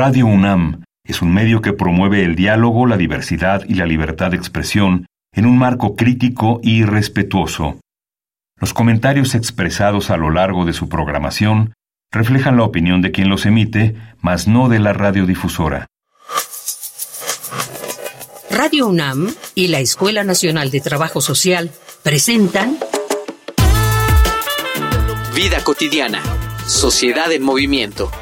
Radio UNAM es un medio que promueve el diálogo, la diversidad y la libertad de expresión en un marco crítico y respetuoso. Los comentarios expresados a lo largo de su programación reflejan la opinión de quien los emite, mas no de la radiodifusora. Radio UNAM y la Escuela Nacional de Trabajo Social presentan Vida cotidiana, sociedad en movimiento.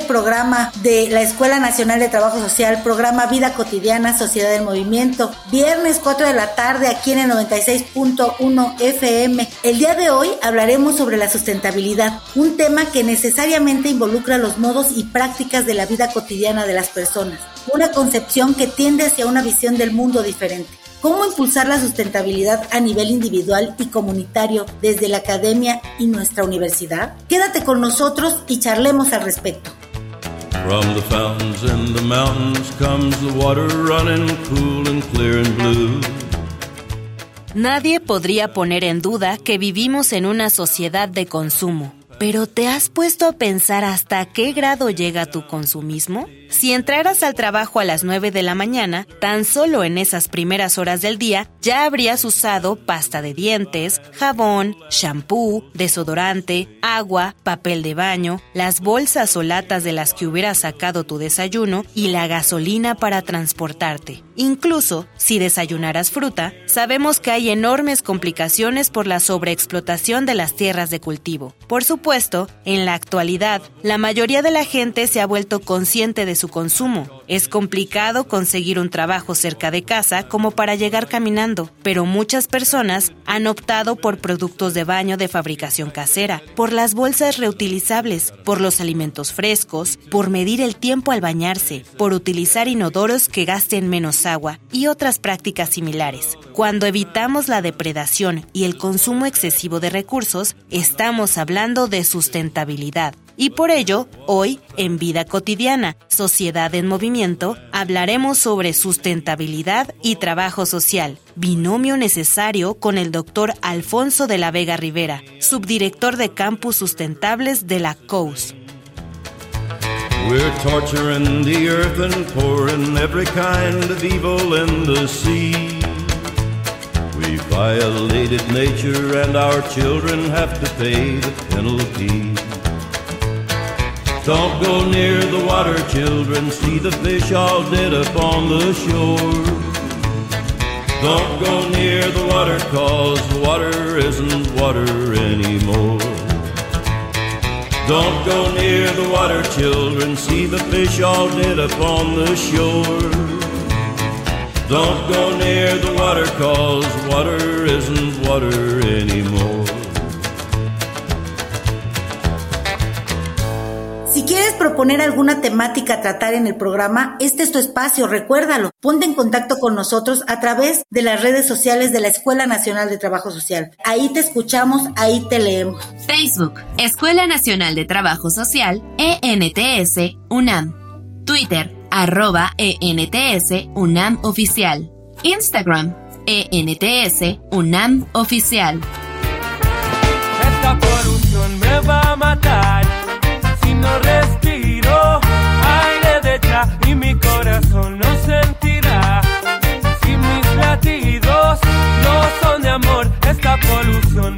Programa de la Escuela Nacional de Trabajo Social, programa Vida Cotidiana, Sociedad del Movimiento, viernes 4 de la tarde aquí en el 96.1 FM. El día de hoy hablaremos sobre la sustentabilidad, un tema que necesariamente involucra los modos y prácticas de la vida cotidiana de las personas, una concepción que tiende hacia una visión del mundo diferente. ¿Cómo impulsar la sustentabilidad a nivel individual y comunitario desde la academia y nuestra universidad? Quédate con nosotros y charlemos al respecto. Nadie podría poner en duda que vivimos en una sociedad de consumo. Pero ¿te has puesto a pensar hasta qué grado llega tu consumismo? Si entraras al trabajo a las 9 de la mañana, tan solo en esas primeras horas del día ya habrías usado pasta de dientes, jabón, shampoo, desodorante, agua, papel de baño, las bolsas o latas de las que hubieras sacado tu desayuno y la gasolina para transportarte. Incluso, si desayunaras fruta, sabemos que hay enormes complicaciones por la sobreexplotación de las tierras de cultivo. Por supuesto, en la actualidad, la mayoría de la gente se ha vuelto consciente de su consumo. Es complicado conseguir un trabajo cerca de casa como para llegar caminando, pero muchas personas han optado por productos de baño de fabricación casera, por las bolsas reutilizables, por los alimentos frescos, por medir el tiempo al bañarse, por utilizar inodoros que gasten menos agua y otras prácticas similares. Cuando evitamos la depredación y el consumo excesivo de recursos, estamos hablando de sustentabilidad, y por ello, hoy, en Vida Cotidiana, Sociedad en Movimiento, hablaremos sobre sustentabilidad y trabajo social, binomio necesario con el doctor Alfonso de la Vega Rivera, subdirector de Campus Sustentables de la COUS. We're torturing the earth and pouring every kind of evil in the sea. We violated nature and our children have to pay the penalty. Don't go near the water, children. See the fish all dead upon the shore. Don't go near the water, cause the water isn't water anymore. Don't go near the water, children. See the fish all dead upon the shore. Don't go near the water, cause water isn't water anymore. Proponer alguna temática a tratar en el programa, este es tu espacio, recuérdalo. Ponte en contacto con nosotros a través de las redes sociales de la Escuela Nacional de Trabajo Social. Ahí te escuchamos, ahí te leemos. Facebook, Escuela Nacional de Trabajo Social, ENTS, UNAM. Twitter, arroba ENTS, UNAM Oficial. Instagram, ENTS, UNAM Oficial. Esta me va a matar y mi corazón no sentirá. Si mis latidos no son de amor esta polución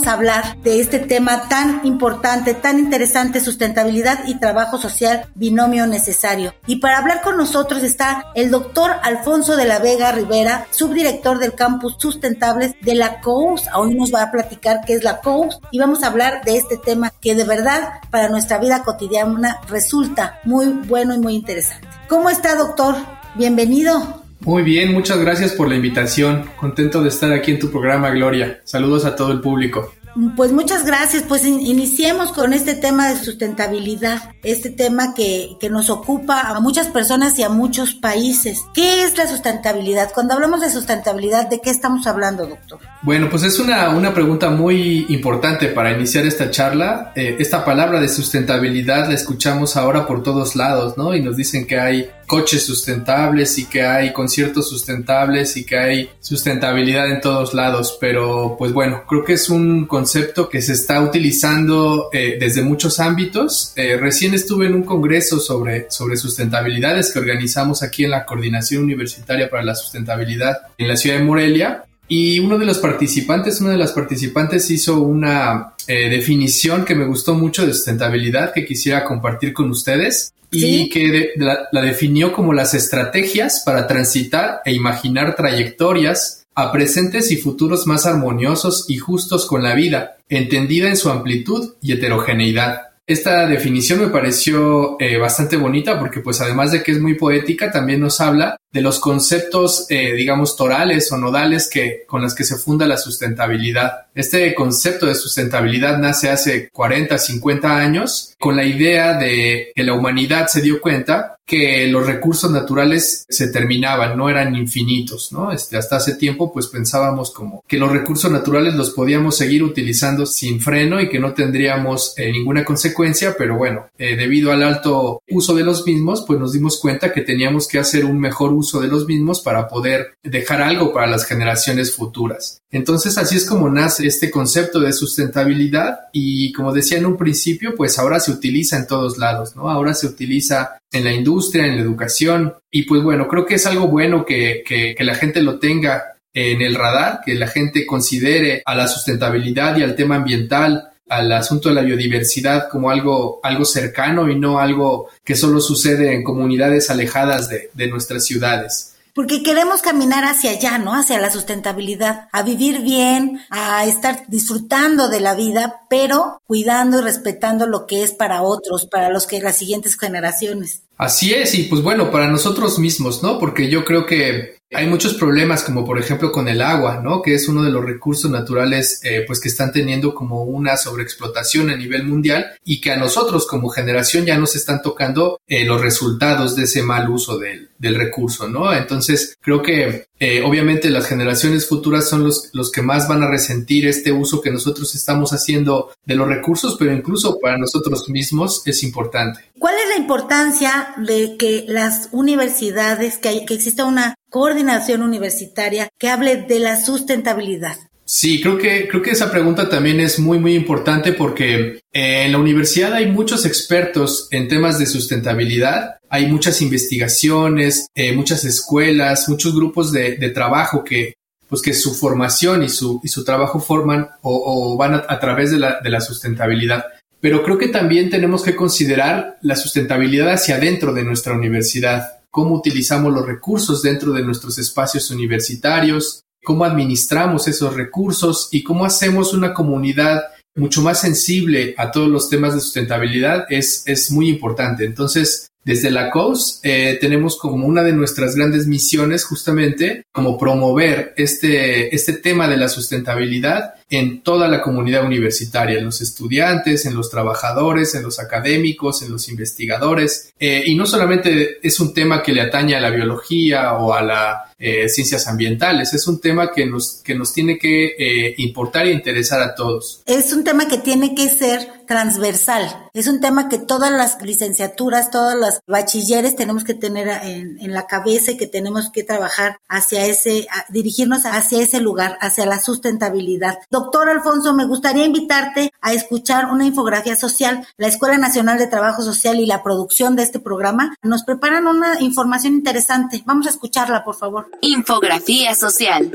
vamos a hablar de este tema tan importante, tan interesante, sustentabilidad y trabajo social, binomio necesario. Y para hablar con nosotros está el doctor Alfonso de la Vega Rivera, subdirector del campus sustentables de la COUS. Hoy nos va a platicar qué es la COUS y vamos a hablar de este tema que de verdad para nuestra vida cotidiana resulta muy bueno y muy interesante. ¿Cómo está, doctor? Bienvenido. Muy bien, muchas gracias por la invitación. Contento de estar aquí en tu programa, Gloria. Saludos a todo el público. Pues muchas gracias. Pues iniciemos con este tema de sustentabilidad, este tema que, que, nos ocupa a muchas personas y a muchos países. ¿Qué es la sustentabilidad? Cuando hablamos de sustentabilidad, ¿de qué estamos hablando, doctor? Bueno, pues es una, una pregunta muy importante para iniciar esta charla. Eh, esta palabra de sustentabilidad la escuchamos ahora por todos lados, ¿no? Y nos dicen que hay coches sustentables y que hay conciertos sustentables y que hay sustentabilidad en todos lados, pero pues bueno, creo que es un concepto que se está utilizando eh, desde muchos ámbitos. Eh, recién estuve en un congreso sobre, sobre sustentabilidades que organizamos aquí en la Coordinación Universitaria para la Sustentabilidad en la ciudad de Morelia y uno de los participantes, una de las participantes hizo una eh, definición que me gustó mucho de sustentabilidad que quisiera compartir con ustedes y que la, definió como las estrategias para transitar e imaginar trayectorias a presentes y futuros más armoniosos y justos con la vida, entendida en su amplitud y heterogeneidad. Esta definición me pareció eh, bastante bonita porque pues además de que es muy poética, también nos habla de los conceptos, eh, digamos, torales o nodales que, con los que se funda la sustentabilidad. Este concepto de sustentabilidad nace hace 40, 50 años con la idea de que la humanidad se dio cuenta que los recursos naturales se terminaban, no eran infinitos, ¿no? Este, hasta hace tiempo pues pensábamos como que los recursos naturales los podíamos seguir utilizando sin freno y que no tendríamos eh, ninguna consecuencia, pero bueno, eh, debido al alto uso de los mismos, pues nos dimos cuenta que teníamos que hacer un mejor uso de los mismos para poder dejar algo para las generaciones futuras. Entonces así es como nace este concepto de sustentabilidad y como decía en un principio, pues ahora se utiliza en todos lados, ¿no? Ahora se utiliza en la industria, en la educación y pues bueno, creo que es algo bueno que, que la gente lo tenga en el radar, que la gente considere a la sustentabilidad y al tema ambiental al asunto de la biodiversidad como algo, algo cercano y no algo que solo sucede en comunidades alejadas de, de nuestras ciudades. Porque queremos caminar hacia allá, ¿no? Hacia la sustentabilidad, a vivir bien, a estar disfrutando de la vida, pero cuidando y respetando lo que es para otros, para los que las siguientes generaciones. Así es, y pues bueno, para nosotros mismos, ¿no? Porque yo creo que hay muchos problemas, como por ejemplo con el agua, ¿no? Que es uno de los recursos naturales, eh, pues que están teniendo como una sobreexplotación a nivel mundial y que a nosotros como generación ya nos están tocando eh, los resultados de ese mal uso del, del recurso, ¿no? Entonces, creo que eh, obviamente las generaciones futuras son los, los que más van a resentir este uso que nosotros estamos haciendo de los recursos, pero incluso para nosotros mismos es importante. ¿Cuál es la importancia de que las universidades, que, que exista una coordinación universitaria que hable de la sustentabilidad? Sí, creo que, creo que esa pregunta también es muy, muy importante porque eh, en la universidad hay muchos expertos en temas de sustentabilidad, hay muchas investigaciones, eh, muchas escuelas, muchos grupos de, trabajo que, pues que su formación y su, y su trabajo forman o, o van a, a, través de la, de la sustentabilidad. Pero creo que también tenemos que considerar la sustentabilidad hacia adentro de nuestra universidad cómo utilizamos los recursos dentro de nuestros espacios universitarios, cómo administramos esos recursos y cómo hacemos una comunidad mucho más sensible a todos los temas de sustentabilidad es, es muy importante. Entonces, desde la COS eh, tenemos como una de nuestras grandes misiones justamente como promover este, este tema de la sustentabilidad en toda la comunidad universitaria, en los estudiantes, en los trabajadores, en los académicos, en los investigadores. Eh, y no solamente es un tema que le atañe a la biología o a las eh, ciencias ambientales, es un tema que nos, que nos tiene que eh, importar e interesar a todos. Es un tema que tiene que ser transversal, es un tema que todas las licenciaturas, todas las bachilleres tenemos que tener en, en la cabeza y que tenemos que trabajar hacia ese, dirigirnos hacia ese lugar, hacia la sustentabilidad. Doctor Alfonso, me gustaría invitarte a escuchar una infografía social. La Escuela Nacional de Trabajo Social y la producción de este programa nos preparan una información interesante. Vamos a escucharla, por favor. Infografía social.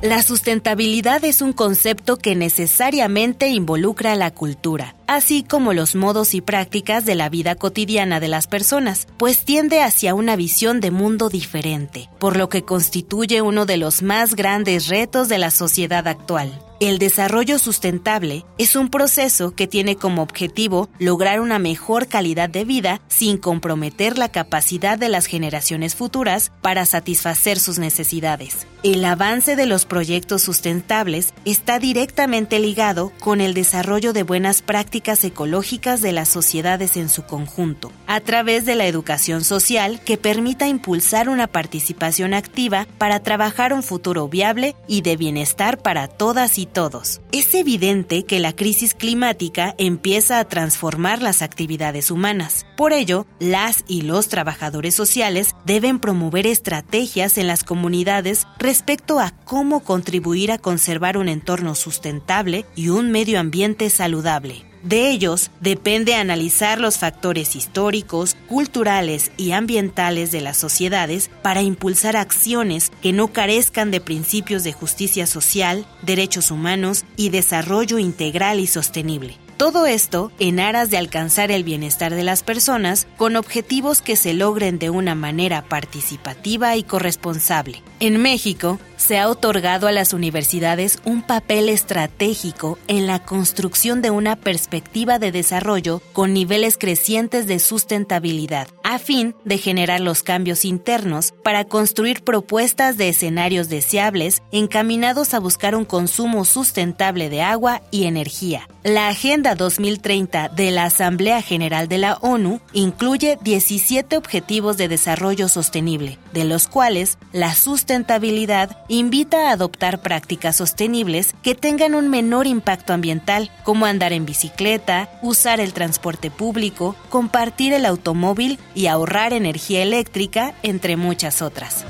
La sustentabilidad es un concepto que necesariamente involucra la cultura así como los modos y prácticas de la vida cotidiana de las personas, pues tiende hacia una visión de mundo diferente, por lo que constituye uno de los más grandes retos de la sociedad actual. El desarrollo sustentable es un proceso que tiene como objetivo lograr una mejor calidad de vida sin comprometer la capacidad de las generaciones futuras para satisfacer sus necesidades. El avance de los proyectos sustentables está directamente ligado con el desarrollo de buenas prácticas ecológicas de las sociedades en su conjunto, a través de la educación social que permita impulsar una participación activa para trabajar un futuro viable y de bienestar para todas y todos. Es evidente que la crisis climática empieza a transformar las actividades humanas. Por ello, las y los trabajadores sociales deben promover estrategias en las comunidades respecto a cómo contribuir a conservar un entorno sustentable y un medio ambiente saludable. De ellos depende analizar los factores históricos, culturales y ambientales de las sociedades para impulsar acciones que no carezcan de principios de justicia social, derechos humanos y desarrollo integral y sostenible. Todo esto en aras de alcanzar el bienestar de las personas con objetivos que se logren de una manera participativa y corresponsable. En México, se ha otorgado a las universidades un papel estratégico en la construcción de una perspectiva de desarrollo con niveles crecientes de sustentabilidad, a fin de generar los cambios internos para construir propuestas de escenarios deseables encaminados a buscar un consumo sustentable de agua y energía. La Agenda 2030 de la Asamblea General de la ONU incluye 17 objetivos de desarrollo sostenible, de los cuales la sustentabilidad invita a adoptar prácticas sostenibles que tengan un menor impacto ambiental, como andar en bicicleta, usar el transporte público, compartir el automóvil y ahorrar energía eléctrica, entre muchas otras.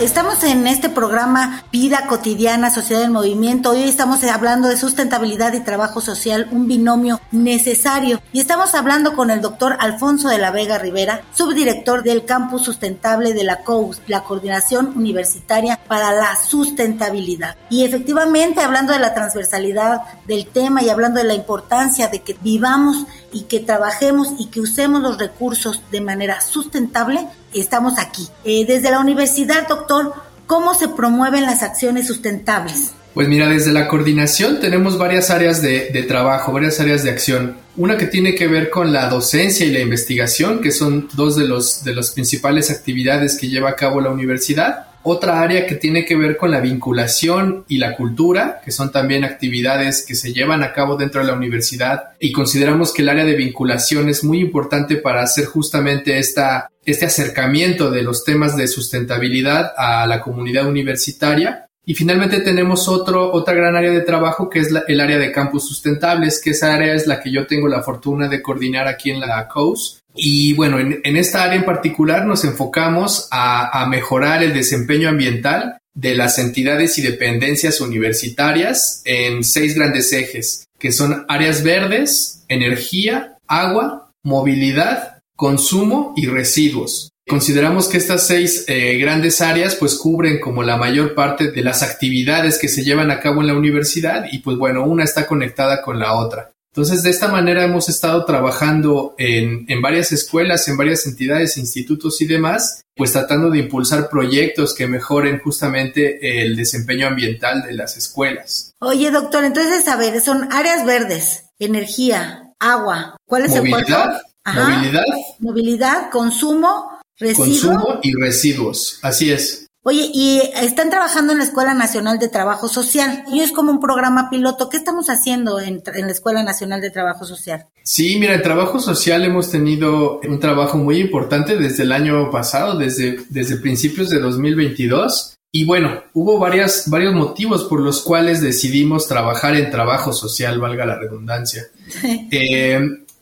Estamos en este programa Vida Cotidiana, Sociedad del Movimiento. Hoy estamos hablando de sustentabilidad y trabajo social, un binomio necesario. Y estamos hablando con el doctor Alfonso de la Vega Rivera, subdirector del Campus Sustentable de la COUS, la Coordinación Universitaria para la Sustentabilidad. Y efectivamente, hablando de la transversalidad del tema y hablando de la importancia de que vivamos y que trabajemos y que usemos los recursos de manera sustentable, estamos aquí. Eh, desde la universidad, doctor, ¿cómo se promueven las acciones sustentables? Pues mira, desde la coordinación tenemos varias áreas de, trabajo, varias áreas de acción. Una que tiene que ver con la docencia y la investigación, que son dos de, los, de las principales actividades que lleva a cabo la universidad. Otra área que tiene que ver con la vinculación y la cultura, que son también actividades que se llevan a cabo dentro de la universidad y consideramos que el área de vinculación es muy importante para hacer justamente esta, este acercamiento de los temas de sustentabilidad a la comunidad universitaria. Y finalmente tenemos otro, otra gran área de trabajo que es el área de campus sustentables, que esa área es la que yo tengo la fortuna de coordinar aquí en la COUS. Y bueno, en, esta área en particular nos enfocamos a, a, mejorar el desempeño ambiental de las entidades y dependencias universitarias en seis grandes ejes, que son áreas verdes, energía, agua, movilidad, consumo y residuos. Consideramos que estas seis eh, grandes áreas pues cubren como la mayor parte de las actividades que se llevan a cabo en la universidad y pues bueno, una está conectada con la otra. Entonces, de esta manera hemos estado trabajando en, en, varias escuelas, en varias entidades, institutos y demás, pues tratando de impulsar proyectos que mejoren justamente el desempeño ambiental de las escuelas. Oye, doctor, entonces, a ver, son áreas verdes, energía, agua, ¿cuál es movilidad, el Movilidad. Movilidad, consumo, residuos. Consumo y residuos, así es. Oye, y están trabajando en la Escuela Nacional de Trabajo Social. Y es como un programa piloto. ¿Qué estamos haciendo en, en, la Escuela Nacional de Trabajo Social? Sí, mira, en Trabajo Social hemos tenido un trabajo muy importante desde el año pasado, desde, desde principios de 2022. Y bueno, hubo varias, varios motivos por los cuales decidimos trabajar en trabajo social, valga la redundancia. eh,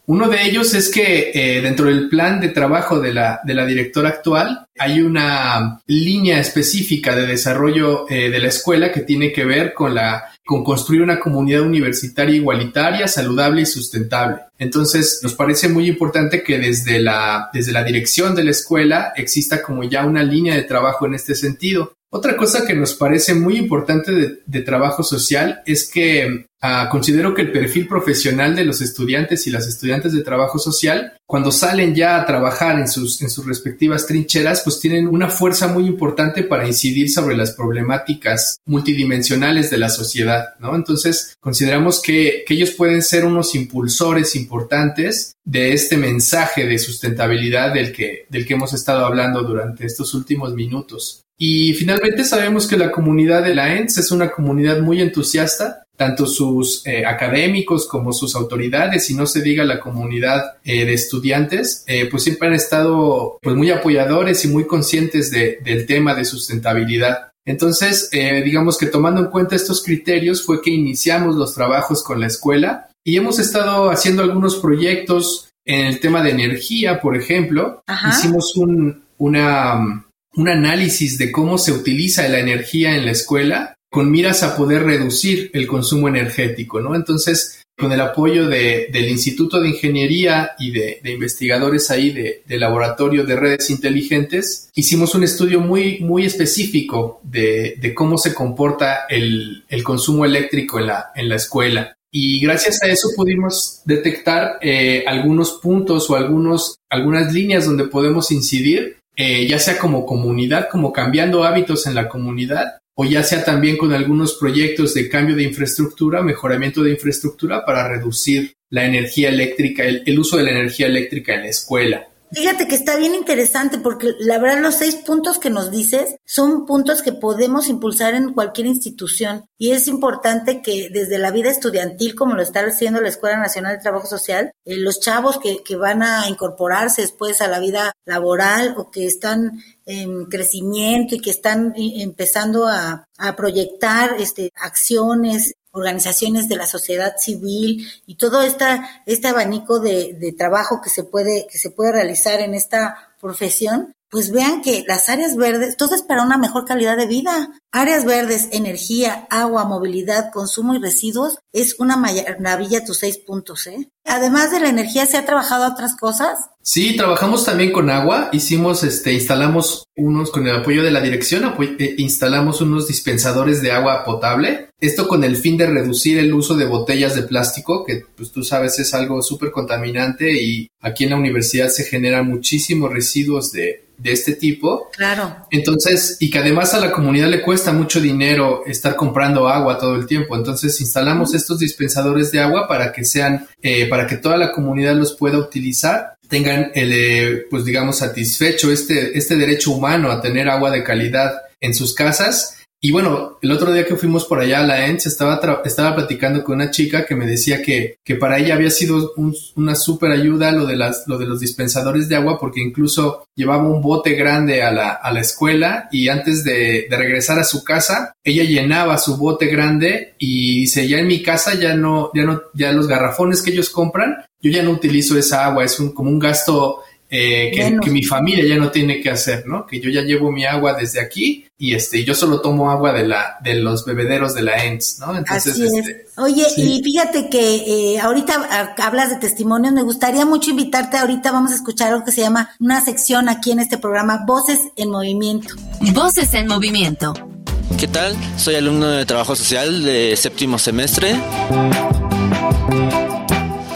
uno de ellos es que eh, dentro del plan de trabajo de la, de la directora actual hay una línea específica de desarrollo eh, de la escuela que tiene que ver con la con construir una comunidad universitaria igualitaria, saludable y sustentable. Entonces, nos parece muy importante que desde la, desde la dirección de la escuela exista como ya una línea de trabajo en este sentido. Otra cosa que nos parece muy importante de, trabajo social es que ah, considero que el perfil profesional de los estudiantes y las estudiantes de trabajo social, cuando salen ya a trabajar en sus, respectivas trincheras, pues tienen una fuerza muy importante para incidir sobre las problemáticas multidimensionales de la sociedad, ¿no? Entonces, consideramos que, que ellos pueden ser unos impulsores importantes de este mensaje de sustentabilidad del que, del que hemos estado hablando durante estos últimos minutos. Y finalmente sabemos que la comunidad de la ENS es una comunidad muy entusiasta, tanto sus eh, académicos como sus autoridades, y no se diga la comunidad eh, de estudiantes, eh, pues siempre han estado pues muy apoyadores y muy conscientes de, del tema de sustentabilidad. Entonces, digamos que tomando en cuenta estos criterios fue que iniciamos los trabajos con la escuela y hemos estado haciendo algunos proyectos en el tema de energía, por ejemplo. Hicimos un, una un análisis de cómo se utiliza la energía en la escuela con miras a poder reducir el consumo energético, ¿no? Entonces, con el apoyo del Instituto de Ingeniería y de, investigadores ahí de, Laboratorio de Redes Inteligentes, hicimos un estudio muy, muy específico de, cómo se comporta el, consumo eléctrico en la, en la escuela. Y gracias a eso pudimos detectar eh, algunos puntos o algunos, algunas líneas donde podemos incidir eh, ya sea como comunidad, como cambiando hábitos en la comunidad, o ya sea también con algunos proyectos de cambio de infraestructura, mejoramiento de infraestructura para reducir la energía eléctrica, el uso de la energía eléctrica en la escuela. Fíjate que está bien interesante porque la verdad los seis puntos que nos dices son puntos que podemos impulsar en cualquier institución. Y es importante que desde la vida estudiantil, como lo está haciendo la Escuela Nacional de Trabajo Social, eh, los chavos que, que van a incorporarse después a la vida laboral o que están en crecimiento y que están eh, empezando a, a proyectar este, acciones organizaciones de la sociedad civil y todo este abanico de, de trabajo que se puede, que se puede realizar en esta profesión, pues vean que las áreas verdes, todo es para una mejor calidad de vida. Áreas verdes, energía, agua, movilidad, consumo y residuos es una maravilla tus seis puntos, ¿eh? Además de la energía, ¿se ha trabajado otras cosas? Sí, trabajamos también con agua. Hicimos, este, instalamos unos, con el apoyo de la dirección, eh, instalamos unos dispensadores de agua potable. Esto con el fin de reducir el uso de botellas de plástico, que pues tú sabes es algo súper contaminante y aquí en la universidad se generan muchísimos residuos de, de este tipo. Claro. Entonces, y que además a la comunidad le cuesta mucho dinero estar comprando agua todo el tiempo. Entonces, instalamos estos dispensadores de agua para que sean, eh, para que toda la comunidad los pueda utilizar, tengan el, eh, pues digamos, satisfecho este, este derecho humano a tener agua de calidad en sus casas y bueno, el otro día que fuimos por allá a la ENS, estaba, estaba platicando con una chica que me decía que, que para ella había sido una súper ayuda lo de, las, lo de los dispensadores de agua, porque incluso llevaba un bote grande a la, a la escuela y antes de, de, regresar a su casa, ella llenaba su bote grande y dice, ya en mi casa ya no, ya no, ya los garrafones que ellos compran, yo ya no utilizo esa agua, es un, como un gasto eh, que, mi familia ya no tiene que hacer, ¿no? Que yo ya llevo mi agua desde aquí y este, yo solo tomo agua de la, de los bebederos de la ENS, ¿no? Entonces, este, Oye, y fíjate que eh, ahorita hablas de testimonios, me gustaría mucho invitarte, ahorita vamos a escuchar algo que se llama una sección aquí en este programa, Voces en Movimiento. Voces en Movimiento. ¿Qué tal? Soy alumno de trabajo social de séptimo semestre.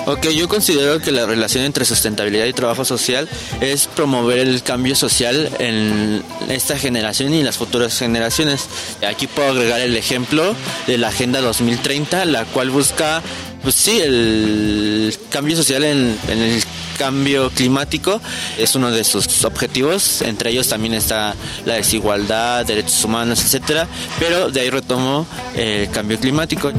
Ok, yo considero que la relación entre sustentabilidad y trabajo social es promover el cambio social en esta generación y las futuras generaciones. Aquí puedo agregar el ejemplo de la Agenda 2030, la cual busca, pues sí, el cambio social en, el cambio climático es uno de sus objetivos. Entre ellos también está la desigualdad, derechos humanos, etcétera. Pero de ahí retomo el cambio climático.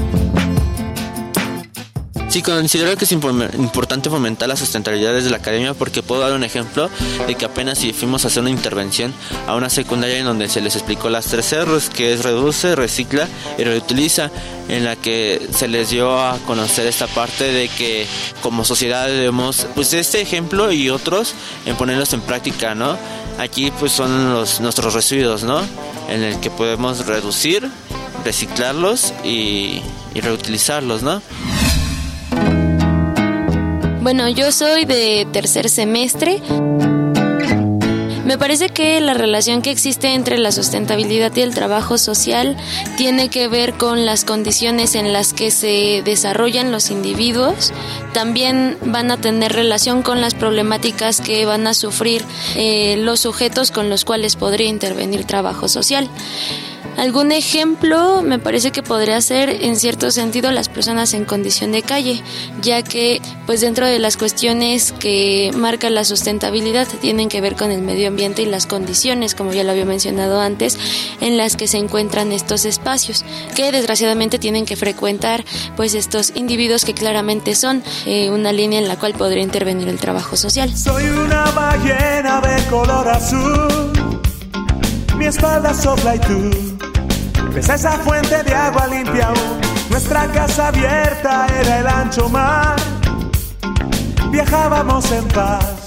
Sí, considero que es importante fomentar la sustentabilidad desde la academia porque puedo dar un ejemplo de que apenas si fuimos a hacer una intervención a una secundaria en donde se les explicó las tres R's, que es reduce, recicla y reutiliza, en la que se les dio a conocer esta parte de que como sociedad debemos, pues este ejemplo y otros, en ponerlos en práctica, ¿no? Aquí pues son los, nuestros residuos, ¿no? En el que podemos reducir, reciclarlos y, y reutilizarlos, ¿no? Bueno, yo soy de tercer semestre. Me parece que la relación que existe entre la sustentabilidad y el trabajo social tiene que ver con las condiciones en las que se desarrollan los individuos. También van a tener relación con las problemáticas que van a sufrir eh, los sujetos con los cuales podría intervenir trabajo social. Algún ejemplo me parece que podría ser en cierto sentido las personas en condición de calle, ya que pues dentro de las cuestiones que marca la sustentabilidad tienen que ver con el medio ambiente y las condiciones, como ya lo había mencionado antes, en las que se encuentran estos espacios, que desgraciadamente tienen que frecuentar pues estos individuos que claramente son eh, una línea en la cual podría intervenir el trabajo social. Soy una ballena de color azul, mi espalda sopla y tú Ves esa fuente de agua limpia Nuestra casa abierta era el ancho mar. Viajábamos en paz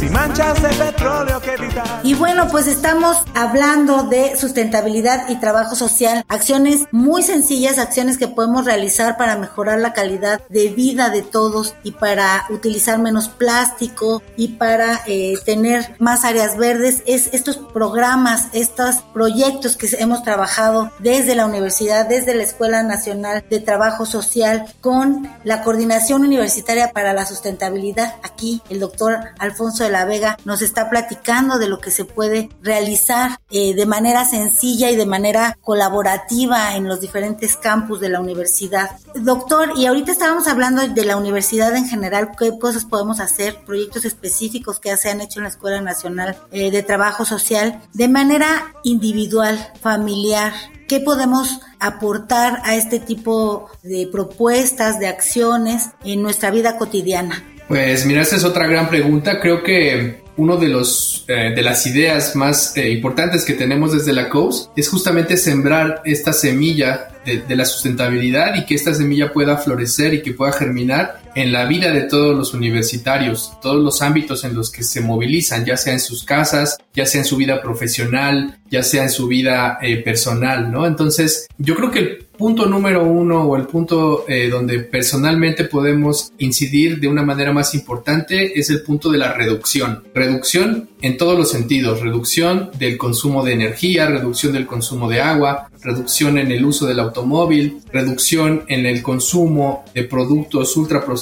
sin manchas de petróleo que evitar. Y bueno, pues estamos hablando de sustentabilidad y trabajo social, acciones muy sencillas, acciones que podemos realizar para mejorar la calidad de vida de todos y para utilizar menos plástico y para eh, tener más áreas verdes. Es estos programas, estos proyectos que hemos trabajado desde la universidad, desde la Escuela Nacional de Trabajo Social con la Coordinación Universitaria para la Sustentabilidad. Aquí el doctor Alfonso de la Vega nos está platicando de lo que se puede realizar eh, de manera sencilla y de manera colaborativa en los diferentes campus de la universidad. Doctor, y ahorita estábamos hablando de la universidad en general, qué cosas podemos hacer, proyectos específicos que se han hecho en la Escuela Nacional eh, de Trabajo Social, de manera individual, familiar, ¿Qué podemos aportar a este tipo de propuestas, de acciones en nuestra vida cotidiana? Pues mira, esa es otra gran pregunta. Creo que uno de los eh, de las ideas más eh, importantes que tenemos desde la COUS es justamente sembrar esta semilla de, de, la sustentabilidad y que esta semilla pueda florecer y que pueda germinar en la vida de todos los universitarios, todos los ámbitos en los que se movilizan, ya sea en sus casas, ya sea en su vida profesional, ya sea en su vida eh, personal, ¿no? Entonces, yo creo que el punto número uno o el punto eh, donde personalmente podemos incidir de una manera más importante es el punto de la reducción. Reducción en todos los sentidos, reducción del consumo de energía, reducción del consumo de agua, reducción en el uso del automóvil, reducción en el consumo de productos ultraprocesados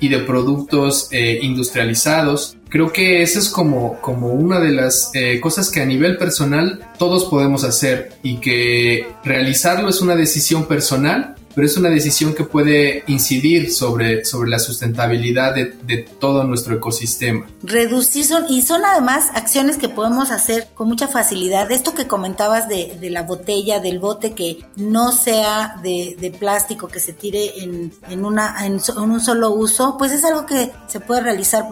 y de productos eh, industrializados. Creo que esa es como, como una de las eh, cosas que a nivel personal todos podemos hacer y que realizarlo es una decisión personal pero es una decisión que puede incidir sobre, sobre la sustentabilidad de, todo nuestro ecosistema. Reducir son, y son además acciones que podemos hacer con mucha facilidad. Esto que comentabas de, de la botella, del bote que no sea de, plástico, que se tire en, en, una, en, en, un solo uso, pues es algo que se puede realizar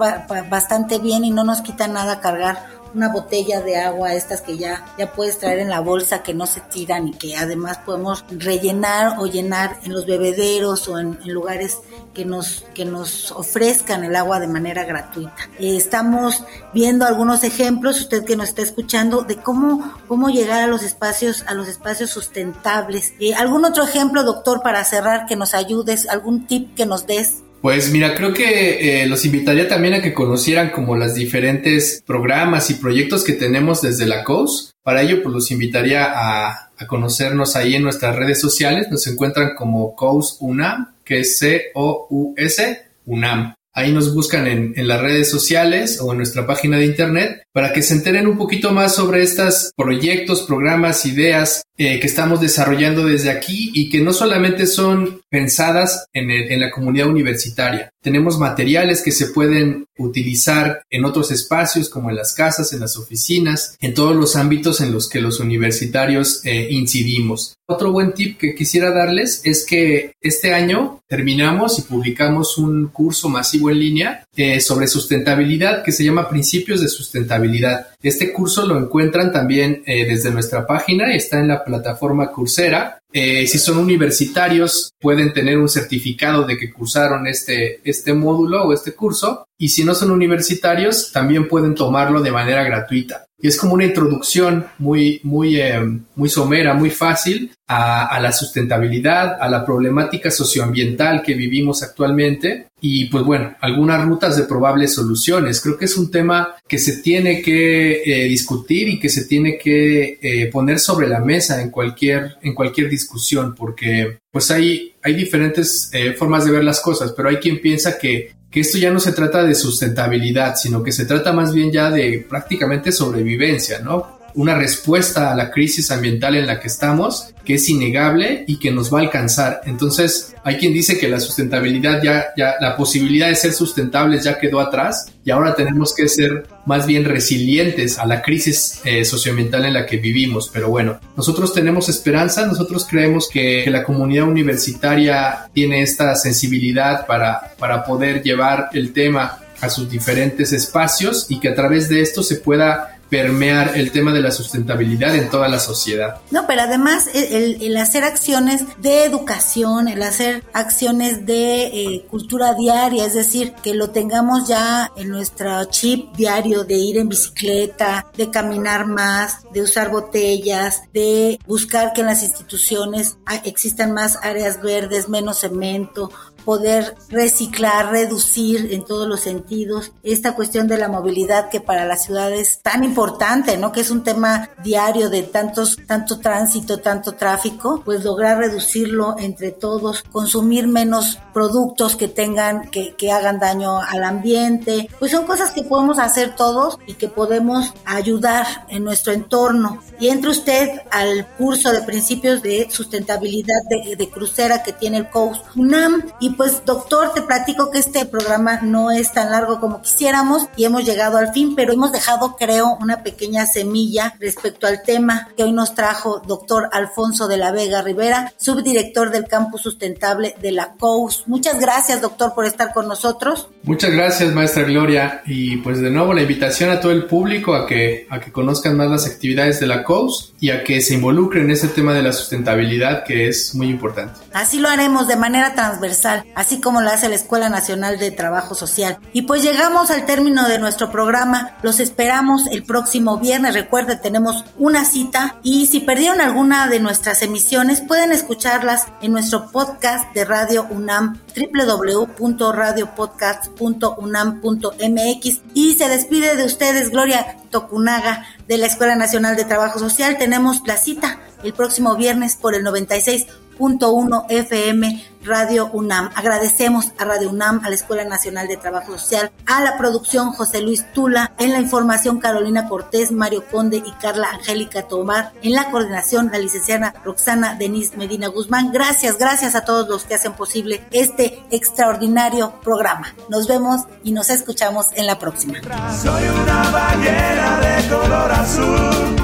bastante bien y no nos quita nada cargar una botella de agua, estas que ya, ya puedes traer en la bolsa, que no se tiran y que además podemos rellenar o llenar en los bebederos o en, lugares que nos, que nos ofrezcan el agua de manera gratuita. Eh, estamos viendo algunos ejemplos, usted que nos está escuchando, de cómo, cómo llegar a los espacios, a los espacios sustentables. Eh, ¿Algún otro ejemplo, doctor, para cerrar, que nos ayudes? ¿Algún tip que nos des? Pues mira, creo que eh, los invitaría también a que conocieran como las diferentes programas y proyectos que tenemos desde la COS. Para ello, pues los invitaría a, a conocernos ahí en nuestras redes sociales. Nos encuentran como COUS UNAM, que es C-O-U-S UNAM. Ahí nos buscan en, en, las redes sociales o en nuestra página de internet para que se enteren un poquito más sobre estos proyectos, programas, ideas eh, que estamos desarrollando desde aquí y que no solamente son pensadas en, en, la comunidad universitaria. Tenemos materiales que se pueden utilizar en otros espacios como en las casas, en las oficinas, en todos los ámbitos en los que los universitarios eh, incidimos. Otro buen tip que quisiera darles es que este año terminamos y publicamos un curso masivo en línea eh, sobre sustentabilidad que se llama Principios de Sustentabilidad. Este curso lo encuentran también desde nuestra página, está en la plataforma Coursera Eh, si son universitarios, pueden tener un certificado de que cursaron este, este módulo o este curso. Y si no son universitarios, también pueden tomarlo de manera gratuita. Y es como una introducción muy, muy, eh, muy somera, muy fácil a, la sustentabilidad, a la problemática socioambiental que vivimos actualmente y pues bueno, algunas rutas de probables soluciones. Creo que es un tema que se tiene que eh, discutir y que se tiene que eh, poner sobre la mesa en cualquier, en cualquier discusión porque pues hay, hay diferentes formas de ver las cosas, pero hay quien piensa que que esto ya no se trata de sustentabilidad, sino que se trata más bien ya de prácticamente sobrevivencia, ¿no? Una respuesta a la crisis ambiental en la que estamos, que es innegable y que nos va a alcanzar. Entonces, hay quien dice que la sustentabilidad ya, ya, la posibilidad de ser sustentables ya quedó atrás y ahora tenemos que ser más bien resilientes a la crisis eh, socioambiental en la que vivimos. Pero bueno, nosotros tenemos esperanza, nosotros creemos que, que, la comunidad universitaria tiene esta sensibilidad para, para poder llevar el tema a sus diferentes espacios y que a través de esto se pueda permear el tema de la sustentabilidad en toda la sociedad. No, pero además el, el hacer acciones de educación, el hacer acciones de eh, cultura diaria, es decir, que lo tengamos ya en nuestro chip diario de ir en bicicleta, de caminar más, de usar botellas, de buscar que en las instituciones existan más áreas verdes, menos cemento, poder reciclar, reducir en todos los sentidos esta cuestión de la movilidad que para la ciudad es tan importante, ¿no? Que es un tema diario de tantos, tanto tránsito, tanto tráfico, pues lograr reducirlo entre todos, consumir menos productos que tengan, que, que hagan daño al ambiente, pues son cosas que podemos hacer todos y que podemos ayudar en nuestro entorno. Y entre usted al curso de principios de sustentabilidad de, de crucera que tiene el COUS UNAM y pues doctor, te platico que este programa no es tan largo como quisiéramos y hemos llegado al fin, pero hemos dejado, creo, una pequeña semilla respecto al tema que hoy nos trajo doctor Alfonso de la Vega Rivera, subdirector del Campus Sustentable de la COUS. Muchas gracias, doctor, por estar con nosotros. Muchas gracias, maestra Gloria. Y pues de nuevo la invitación a todo el público a que, a que conozcan más las actividades de la COUS y a que se involucren en ese tema de la sustentabilidad que es muy importante. Así lo haremos de manera transversal así como lo hace la Escuela Nacional de Trabajo Social. Y pues llegamos al término de nuestro programa. Los esperamos el próximo viernes. Recuerde, tenemos una cita y si perdieron alguna de nuestras emisiones, pueden escucharlas en nuestro podcast de Radio UNAM www.radiopodcast.unam.mx y se despide de ustedes Gloria Tokunaga de la Escuela Nacional de Trabajo Social. Tenemos la cita el próximo viernes por el 96 uno FM Radio UNAM. Agradecemos a Radio UNAM, a la Escuela Nacional de Trabajo Social, a la producción José Luis Tula, en la información Carolina Cortés, Mario Conde y Carla Angélica Tomar, en la coordinación la licenciada Roxana Denise Medina Guzmán. Gracias, gracias a todos los que hacen posible este extraordinario programa. Nos vemos y nos escuchamos en la próxima. Soy una ballena de color azul,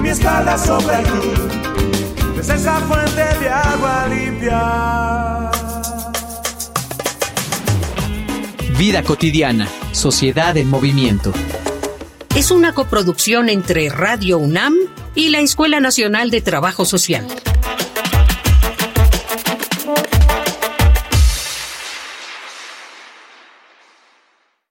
mi espalda sobre es esa fuente de agua limpia. Vida cotidiana, sociedad en movimiento. Es una coproducción entre Radio UNAM y la Escuela Nacional de Trabajo Social.